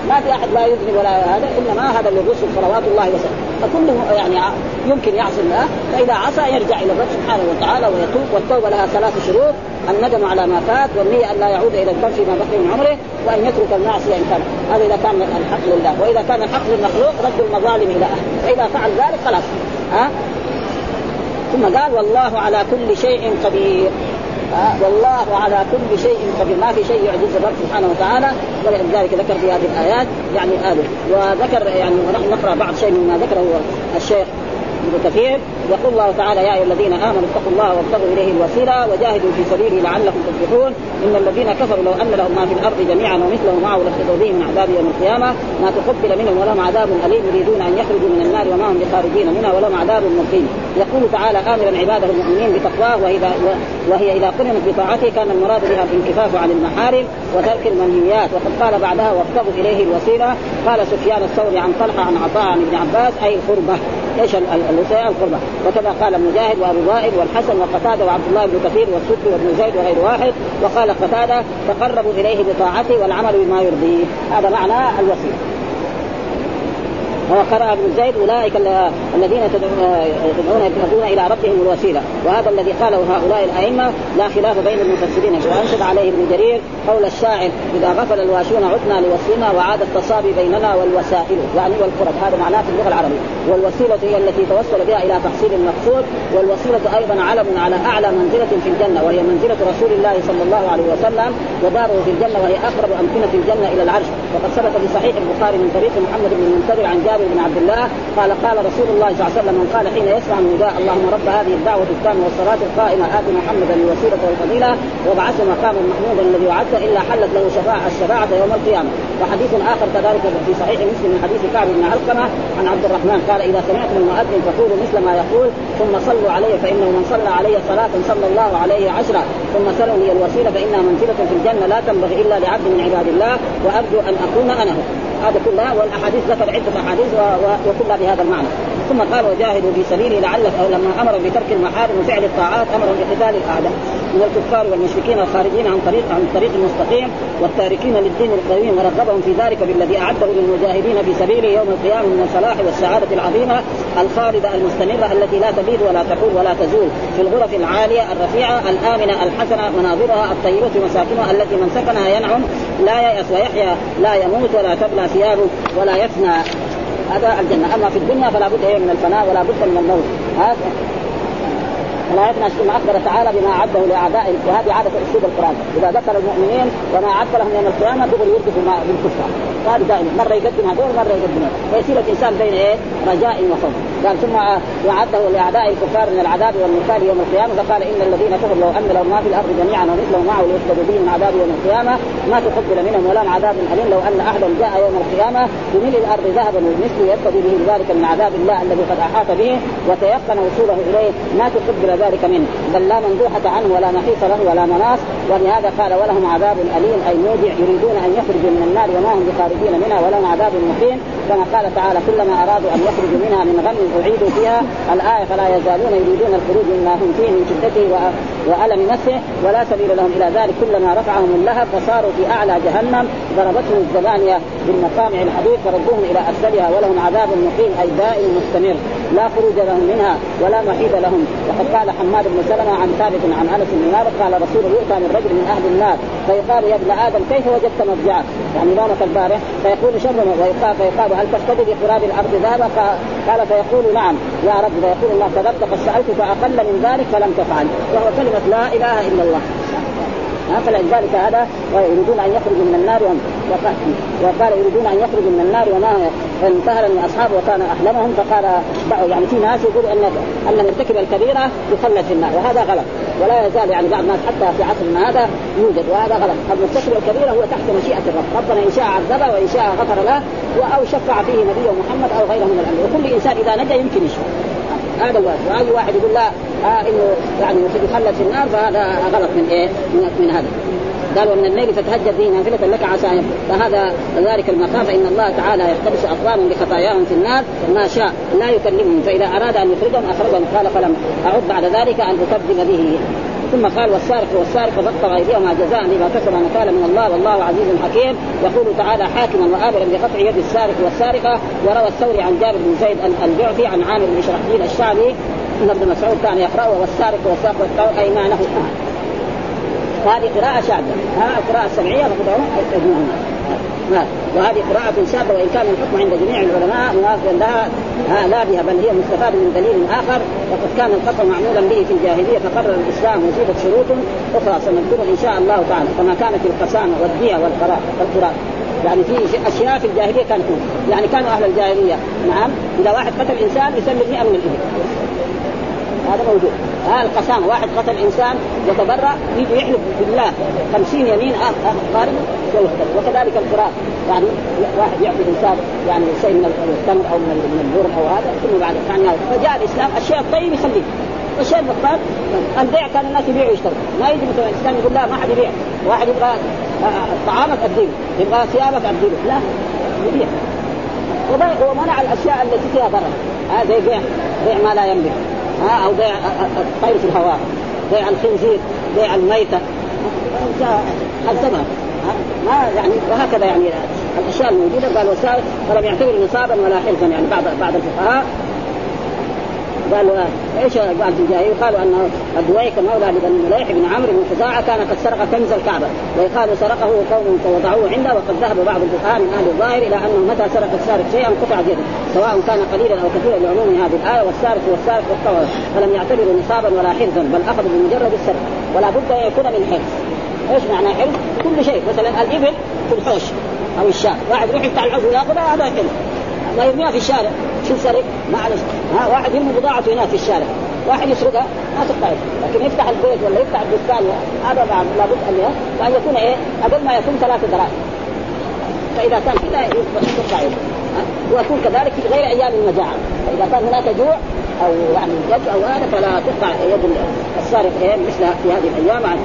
ما في أحد لا يذنب ولا هذا إنما هذا للرسل صلوات الله وسلامه. فكل يعني يمكن يعصي الله فإذا عصى يرجع إلى الرب سبحانه وتعالى ويتوب والتوبة لها ثلاث شروط الندم على ما فات والنية أن لا يعود إلى الذنب فيما بقي من عمره وأن يترك المعصية إن كان. هذا إذا كان الحق لله وإذا كان الحق للمخلوق رد المظالم إلى أهله. فإذا فعل ذلك خلاص. ها؟ ثم قال والله على كل شيء قدير. والله على كل شيء قدير ما في شيء يعجز الرب سبحانه وتعالى ولذلك ذكر في هذه الآيات يعني هذا وذكر يعني ونحن نقرأ بعض شيء مما ذكره الشيخ ابن كثير. يقول الله تعالى يا أيها الذين آمنوا اتقوا الله وابتغوا إليه الوسيلة وجاهدوا في سبيله لعلكم تفلحون. إن الذين كفروا لو أن لهم ما في الأرض جميعا ومثله معه لافتدوا به من عذاب يوم القيامة. ما تقبل منهم ولهم عذاب أليم يريدون أن يخرجوا من النار وما هم بخارجين منها ولهم عذاب مقيم. يقول تعالى امرا عباده المؤمنين بتقواه واذا وهي إذا قرنت بطاعته كان المراد بها الانكفاف عن المحارم وترك المنهيات. وقد قال بعدها وابتغوا إليه الوسيلة. قال سفيان الثوري عن طلحة عن عطاء عن ابن عباس أي القربة. إيش الوصيه القربى. وكما قال مجاهد وأبو ضائر والحسن وقتادة وعبد الله بن كثير والسدي وابن زيد وغير واحد. وقال قتادة تقربوا إليه بطاعته والعمل بما يرضيه. هذا معنى الوصية. وقرأ ابن زيد أولئك الذين تدعون يبتغون إلى ربهم الوسيلة. وهذا الذي قاله هؤلاء الأئمة لا خلاف بين المفسرين. وأنشد عليه ابن جرير قول الشاعر إذا غفل الواشون عدنا لوصلنا وعاد التصابي بيننا والوسائل. يعني والقرب هذا معناه في اللغة العربية. والوسيلة هي التي توصل بها إلى تحصيل المقصود والوسيلة أيضا علم على أعلى منزلة في الجنة وهي منزلة رسول الله صلى الله عليه وسلم وداره في الجنة وهي أقرب أمكنة الجنة إلى العرش. وقد ثبت في صحيح البخاري من طريق محمد بن المنتظر عن جابر بن عبد الله قال قال رسول الله صلى الله عليه وسلم من قال حين يسمع النداء اللهم رب هذه الدعوة التامة والصلاة القائمة آت محمدا الوسيلة والفضيلة وابعثه مقاما محمودا الذي وعدته إلا حلت له شفاعة الشفاعة يوم القيامة. وحديث آخر كذلك في صحيح مسلم من حديث كعب بن علقمة عن عبد الرحمن قال إذا سمعتم المؤذن فقولوا مثل ما يقول ثم صلوا علي فإنه من صلى علي صلاة صلى الله عليه عشرا ثم سلوا لي الوسيلة فإنها منزلة في الجنة لا تنبغي إلا لعبد من عباد الله وأرجو أن أكون أنا هو. هذا كلها والأحاديث ذكر عدة أحاديث وكلها بهذا المعنى. ثم قال وجاهدوا في سبيله لعلك أو لما أمر بترك المحارم وفعل الطاعات أمر بقتال الاعداء من الكفار والمشركين الخارجين عن طريق عن الطريق المستقيم والتاركين للدين القويم ورغبهم في ذلك بالذي أعده للمجاهدين في سبيله يوم القيامة من الصلاح والسعادة العظيمة الخالدة المستمرة التي لا تبيد ولا تقول ولا تزول في الغرف العالية الرفيعة الآمنة الحسنة مناظرها الطيبة مساكنها التي من سكنها ينعم لا ييأس ويحيا لا يموت ولا تبلى ثيابه ولا يفنى هذا الجنة. أما في الدنيا فلا بد من الفناء ولا بد من الموت. هذا ولا يفنى ثم أخبر تعالى بما أعده لاعدائه وهذه عادة أسلوب القرآن. إذا ذكر المؤمنين وما أعد لهم يوم القيامة دغري يردف بالكفار. هذا دائما مره يقدم هذول مره يقدم فيصير الإنسان بين إيه؟ رجاء وخوف. قال ثم وعده لأعداء الكفار من العذاب والنكال يوم القيامة. فقال إن الذين كفروا لو أن لهم ما في الأرض جميعا ومثله معه ليفتدوا به من عذاب يوم القيامة ما تقبل منهم ولا من عذاب أليم لو أن أحدا جاء يوم القيامة بملء الأرض ذهبا ومثله يفتدي به ذلك من عذاب الله الذي قد أحاط به وتيقن وصوله إليه. ما تقبل ذلك منه. بل لا مندوحه عنه ولا محيط له ولا مناص. ولهذا قال ولهم عذاب أليم أي موجع يريدون أن يخرجوا من النار وما هم بخارجين منها. ولهم عذاب مقيم. كما قال تعالى كلما أرادوا أن يخرجوا منها من غم أعيدوا فيها. الآية فلا يزالون يريدون الخروج مما هم فيه من شدته وألم نفسه. ولا سبيل لهم إلى ذلك. كلما رفعهم اللهب فصاروا في أعلى جهنم ضربتهم الزبانية بالمقامع الحديد فردوهم إلى أسفلها ولهم عذاب مقيم أي دائم مستمر لا خروج لهم منها ولا محيد لهم وقد قال حماد بن سلمة عن ثابت عن أنس بن مالك قال رسول يؤتى من رجل من أهل النار فيقال يا ابن آدم كيف وجدت مضجعك؟ يعني نومك البارح فيقول شر ويقال فيقال هل تفتدي بقراب الأرض ذهبا؟ قال فيقول نعم يا رب فيقول الله كذبت قد سألتك أقل من ذلك فلم تفعل وهو كلمة لا إله إلا الله فلذلك هذا يريدون أن يخرجوا من النار وقال يريدون أن يخرجوا من النار وما فانتهر من أصحابه وكان أحلمهم فقال يعني في ناس يقول ان أن مرتكب الكبيرة يخلد في النار وهذا غلط. ولا يزال يعني بعض الناس حتى في عصرنا هذا يوجد وهذا غلط. المرتكب الكبيرة هو تحت مشيئة الرب. ربنا إن شاء عذبه وإن شاء غفر له أو شفع فيه نبيه محمد أو غيره من الأنبياء. وكل إنسان إذا نجا يمكن يشفع. هذا واحد. وأي واحد يقول لا آه إنه يعني يخلد في النار فهذا غلط من إيه؟ من, من هذا. قال ومن الليل فتهجد به نافلة لك عسى فهذا ذلك المقام فإن الله تعالى يحتبس أقوام بخطاياهم في النار ما شاء لا يكلمهم. فإذا أراد أن يخرجهم أخرجهم. قال فلم أعد بعد ذلك أن أكذب به. ثم قال والسارق والسارق فقطع ايديهما جزاء لما كسب نكالا من الله والله عزيز حكيم. يقول تعالى حاكما وامرا بقطع يد السارق والسارقة. وروى الثوري عن جابر بن زيد الجعفي عن عامر بن شرحبيل الشعبي أن ابن مسعود كان يقرأ والسارق والسارق اي ما له وهذه قراءة شاذة ها القراءة السمعية فقدروا وهذه قراءة شاذة وإن كان الحكم عند جميع العلماء موافقا لها ها لا بها بل هي مستفاد من دليل آخر وقد كان القطع معمولا به في الجاهلية فقرر الإسلام وزيدت شروط أخرى سنذكرها إن شاء الله تعالى كما كانت القسامة والدية والقراء والقراء يعني في أشياء في الجاهلية كانت يعني كانوا أهل الجاهلية نعم إذا واحد قتل إنسان يسلم 100 من الإبل. هذا موجود ها القسامة واحد قتل إنسان يتبرع يجي يحلف بالله. خمسين يمين قارب ويقتل وكذلك القراء يعني واحد يعطي إنسان يعني شيء من التمر أو من من أو هذا ثم بعد يعني فجاء الإسلام الشيء الطيب يخليه. والشيء البطال البيع كان الناس يبيعوا ويشتروا ما يجي مثلا الإسلام يقول لا ما حد يبيع. واحد يبغى طعامك أديله يبغى ثيابك أديله لا يبيع. ومنع الأشياء التي فيها ضرر. هذا بيع. بيع ما لا يملك ها أو بيع الطير في الهواء بيع الخنزير بيع الميتة. حسبها ما يعني وهكذا يعني الأشياء الموجودة. قال وسائل ولم يعتبر نصابا ولا حلفا يعني بعض بعض الفقهاء قالوا إيش قال في الجاهليه؟ يقال ان الدويك مولى لبني مليح بن عمرو بن خزاعة كان قد سرق كنز الكعبة. ويقال سرقه قوم فوضعوه عنده وقد ذهب بعض الفقهاء من أهل الظاهر إلى أنه متى سرق السارق شيئا قطعت يده سواء كان قليلا أو كثيرا لعموم هذه الآية والسارق والسارق والطور فلم يعتبروا نصابا ولا حرزا بل أخذوا بمجرد السرق. ولا بد أن يكون من حرز. إيش معنى حرز؟ كل شيء. مثلا الإبل في الحوش أو الشاة. واحد يروح يفتح العضو ياخذها هذا حرز. ما يرميها في الشارع. شو سرق؟ معلش. ها واحد يرمي بضاعته هناك في الشارع. واحد يسرقها ما تقطع لكن يفتح البيت ولا يفتح الدكان هذا لابد أن وان يكون إيه؟ أقل ما يكون ثلاثة دراهم. فإذا كان كذا تقطع ويكون كذلك في غير أيام المجاعة. فإذا كان هناك جوع أو يعني جد أو هذا فلا تقطع يد السارق إيه؟ مثل في هذه الأيام.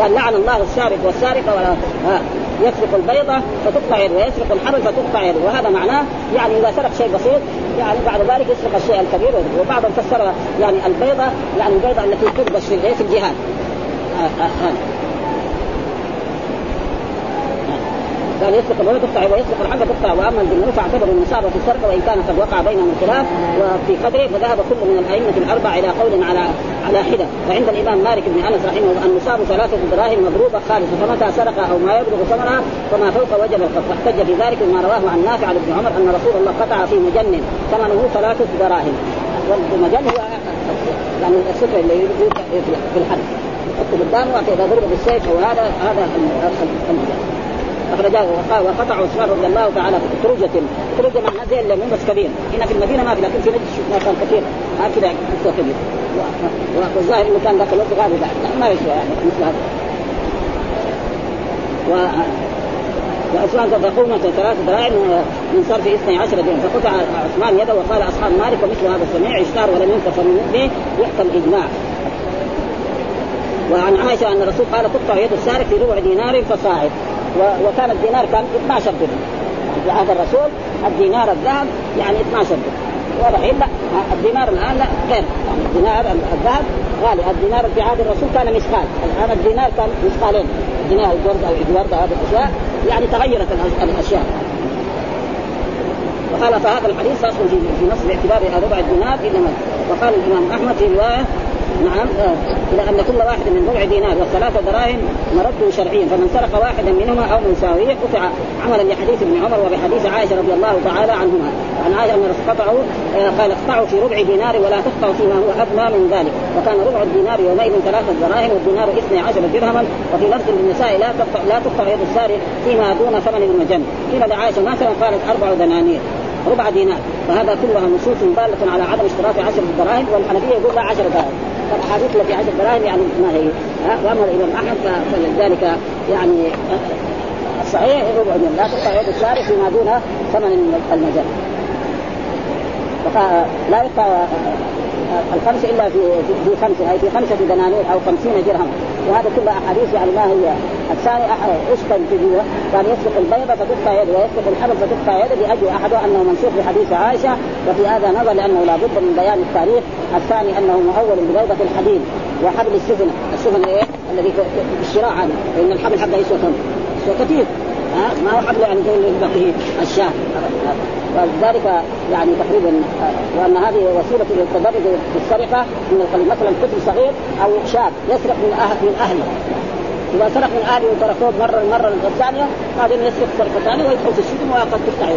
قال لعن الله السارق والسارقة ولا ها؟ يسرق البيضة فتقطع يده ويسرق الحبل فتقطع يده. وهذا معناه يعني إذا سرق شيء بسيط يعني بعد ذلك يسرق الشيء الكبير وبعضهم فسر يعني البيضة يعني البيضة التي تلبس في الجهاد آه آه آه. قال يسرق الولد تقطع ويسرق الحبة تقطع وأما الجمهور فاعتبروا النصاب في السرقة وإن كان قد وقع بينهم الخلاف وفي قدره فذهب كل من الأئمة الأربعة إلى قول على على حدة. وعند الإمام مالك بن أنس رحمه الله النصاب ثلاثة دراهم مضروبة خالصة فمتى سرق أو ما يبلغ ثمنها فما فوق وجب القطع. واحتج في ذلك ما رواه عن نافع عن ابن عمر أن رسول الله قطع في مجن ثمنه ثلاثة دراهم. والمجن هو يعني الستر اللي في الحد. يحط قدامه إذا ضرب بالسيف أو هذا هذا أخرجاه وقطع عثمان رضي الله تعالى في ترجة ترجة معناه زي الليمون بس كبير هنا في المدينة ما في لكن في نجد شفنا كان كثير. ما كذا كبير. والظاهر إنه كان ذاك الوقت غالي. ما يسوى يعني مثل هذا. و وعثمان تقوم ثلاث دراهم من صرف 12 درهم فقطع عثمان يده وقال أصحاب مالك ومثل هذا السميع اشتار ولم ينكر من مثله يحكم اجماع وعن عائشة أن الرسول قال تقطع يد السارق في ربع دينار فصاعد. وكان الدينار كان 12 درهم. في عهد الرسول الدينار الذهب يعني 12 درهم. والحين لا الدينار الآن لا غير. يعني الدينار الذهب غالي. الدينار في عهد الرسول كان مثقال. الآن الدينار كان مثقالين. دينار الجرد أو الجرد هذه الأشياء يعني تغيرت الأشياء. وقال فهذا الحديث أصل في نص باعتبار ربع الدينار انما وقال الإمام أحمد في رواية نعم. إلى أن كل واحد من ربع دينار وثلاثة دراهم مرده شرعيا. فمن سرق واحدا منهما أو مساويه قطع عملا لحديث ابن عمر وبحديث عائشة رضي الله تعالى عنهما. عن عائشة أن قطعوا آه، قال اقطعوا في ربع دينار ولا تقطعوا فيما هو أدنى من ذلك. وكان ربع الدينار يومئذ ثلاثة دراهم والدينار اثني عشر درهما. وفي لفظ للنساء لا تقطع لا تقطع يد السارق فيما دون ثمن المجن. قيل لعائشة مثلا قالت أربع دنانير ربع دينار. فهذا كلها نصوص دالة على عدم اشتراط عشر دراهم والحنفية يقول لا عشر دراهم. فالاحاديث التي عشر دراهم يعني ما هي واما الإمام أحمد فلذلك يعني الصحيح ربع دينار لا تقطع يد فيما دون ثمن المجال لا يقطع الخمس إلا في في خمسه اي في خمسة دنانير أو خمسين درهم. وهذا كله أحاديث يعني ما هي الثاني اشكل في كان يسلق البيضة فتقطع يده ويسلق الحبل فتقطع يده لأجل احده أنه منسوخ بحديث عائشة. وفي هذا نظر لأنه لابد من بيان التاريخ. الثاني أنه مؤول ببيضة الحديد وحبل السفن. السفن إيه؟ الذي في الشراع هذا. فإن الحبل كم؟ يسوى كثير. ها ما هو زي اللي فيه الشاة. ولذلك يعني تقريبا وأن هذه وسيلة للتدرج بالسرقه من القليل مثلا طفل صغير أو شاب يسرق من أهل من أهله. إذا سرق من أهله وتركوه مرة المره الثانية بعدين يسرق سرقة ثانية ويدخل في السجن وقد تقطع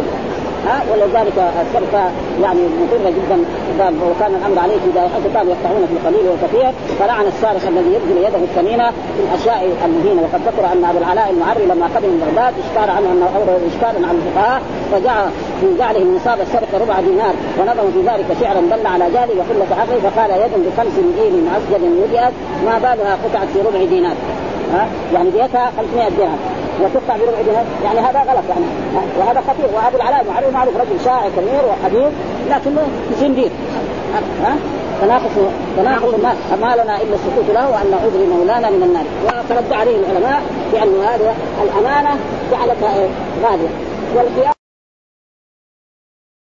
ها؟ ولذلك السرقه يعني مضره جدا. وكان الأمر عليه حيث كانوا يقطعون في القليل والكثير. فلعن السارق الذي يبذل يده الثمينه في الأشياء المهينة. وقد ذكر أن أبو العلاء المعري لما قدم بغداد اشكال عنه أنه أورد اشكالا عن الفقهاء فجعل في جعله نصاب السرقه ربع دينار. ونظم في ذلك شعرا دل على جهله وقلة عقله فقال يد بخمس دين مسجد وجئت ما بالها قطعت في ربع دينار. ها؟ يعني ديتها 500 درهم. وتقطع بربع دينار يعني هذا غلط يعني. وهذا خطير. وأبو العلاء معروف معروف رجل شاعر كبير وحبيب لكنه زنديق. ها؟ تناقص تناقص ما, ما لنا إلا السكوت له وأن نعوذ بمولانا من النار. ورد عليه العلماء بأن هذه الأمانة جعلتها غالية. والقيام